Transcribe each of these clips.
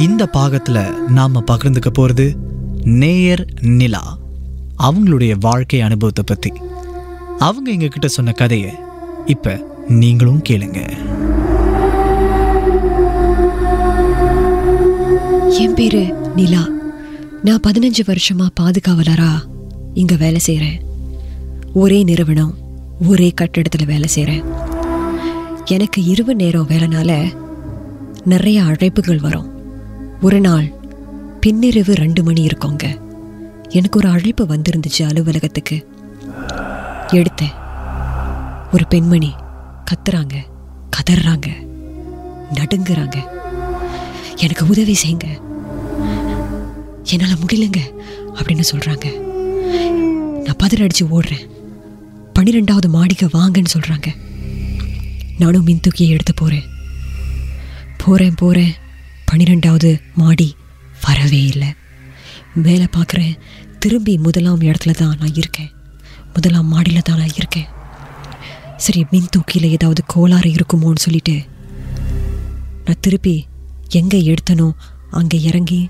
இந்த பாகத்தில் நாம பகிர்ந்துக்க போகிறது நேயர் நிலா அவங்களுடைய வாழ்க்கை அனுபவத்தை பற்றி அவங்க எங்ககிட்ட சொன்ன கதையை இப்போ நீங்களும் கேளுங்க. என் பேரு நிலா. நான் பதினஞ்சு வருஷமா பாதுகாவலரா இங்க வேலை செய்கிறேன் ஒரே நிறுவனம் ஒரே கட்டிடத்தில் வேலை செய்கிறேன் எனக்கு இரவு நேரம் வேலைனால நிறைய அழைப்புகள் வரும். ஒரு நாள் பின்னிரவு ரெண்டு மணி இருக்கோங்க. எனக்கு ஒரு அழைப்பு வந்திருந்துச்சு அலுவலகத்துக்கு. எடுத்தேன். ஒரு பெண்மணி கத்துறாங்க கதறாங்க நடுங்குறாங்க. எனக்கு உதவி செய்யுங்க. என்னால் முடியலங்க அப்படின்னு சொல்கிறாங்க நான் பதறடிச்சு ஓடுறேன். பன்னிரெண்டாவது மாடிக்கு வாங்கன்னு சொல்கிறாங்க நானும் மின் தூக்கியை எடுத்து போகிறேன் போகிறேன் போகிறேன் பன்னிரெண்டாவது மாடி வரவே இல்லை. வேலை பார்க்குறேன். திரும்பி முதலாம் இடத்துல தான் நான் இருக்கேன். முதலாம் மாடியில் தான் நான் இருக்கேன். சரி மின் தூக்கியில் ஏதாவது கோளாறு இருக்குமோன்னு சொல்லிட்டு நான் திருப்பி எங்கே எடுத்தனோ அங்கே இறங்கி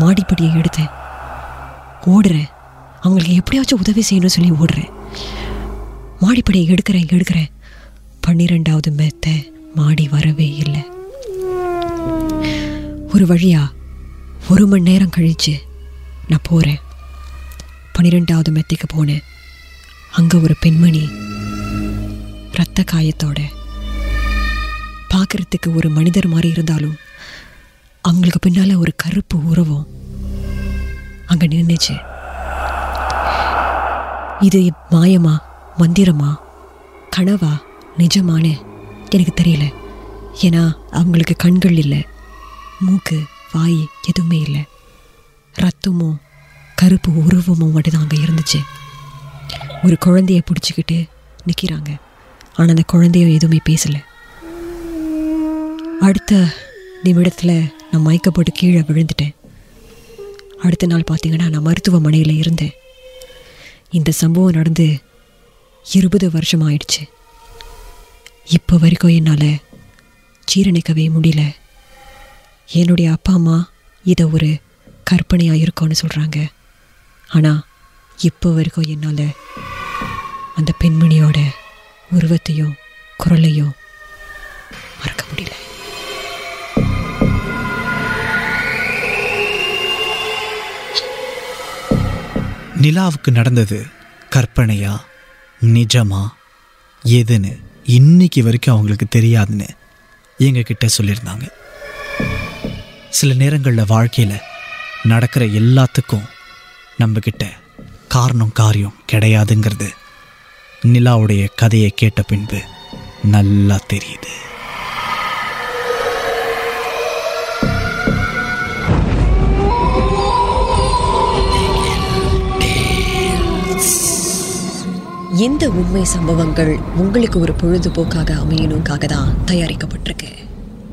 மாடிப்படியை எடுத்தேன். ஓடுறேன். அவங்களுக்கு எப்படியாச்சும் உதவி செய்யணும்னு சொல்லி ஓடுறேன். மாடிப்படியை எடுக்கிறேன் எடுக்கிறேன். பன்னிரெண்டாவது மெத்த மாடி வரவே இல்லை. ஒரு வழியா ஒரு மணி நேரம் கழிச்சு நான் போகிறேன் பன்னிரெண்டாவது மெத்தைக்கு போனேன். அங்கே ஒரு பெண்மணி இரத்த காயத்தோட பார்க்கறதுக்கு ஒரு மனிதர் மாதிரி இருந்தாலும் அவங்களுக்கு பின்னால் ஒரு கருப்பு உறவும் அங்கே நின்றுச்சு இது மாயமா மந்திரமா கனவா நிஜமானு எனக்கு தெரியல. ஏன்னா அவங்களுக்கு கண்கள் இல்லை. மூக்கு வாய் எதுவுமே இல்லை. ரத்தமும் கருப்பு உருவமும் மட்டும்தான் அங்கே இருந்துச்சு. ஒரு குழந்தைய பிடிச்சிக்கிட்டு நிற்கிறாங்க ஆனால் அந்த குழந்தையும் எதுவுமே பேசலை. அடுத்த நிமிடத்தில் நான் மயக்கப்பட்டு கீழே விழுந்துட்டேன். அடுத்த நாள் பார்த்தீங்கன்னா நான் மருத்துவமனையில் இருந்தேன். இந்த சம்பவம் நடந்து இருபது வருஷம் ஆயிடுச்சு இப்போ வரைக்கும் என்னால் ஜீரணிக்கவே முடியல. என்னுடைய அப்பா அம்மா இதை ஒரு கற்பனையாக இருக்கும்னு சொல்கிறாங்க ஆனால் இப்போ வரைக்கும் என்னால் அந்த பெண்மணியோட உருவத்தையும் குரலையும் மறக்க முடியல. நிலாவுக்கு நடந்தது கற்பனையா நிஜமா எதுன்னு இன்னைக்கு வரைக்கும் அவங்களுக்கு தெரியாதுன்னு எங்ககிட்ட சொல்லியிருந்தாங்க. சில நேரங்களில் வாழ்க்கையில் நடக்கிற எல்லாத்துக்கும் நம்மக்கிட்ட காரணம் காரியம் கிடையாதுங்கிறது நிலாவுடைய கதையை கேட்ட பின்பு நல்லா தெரியுது. இந்த உண்மை சம்பவங்கள் உங்களுக்கு ஒரு பொழுதுபோக்காக அமையணுக்காக தான் தயாரிக்கப்பட்டிருக்கு.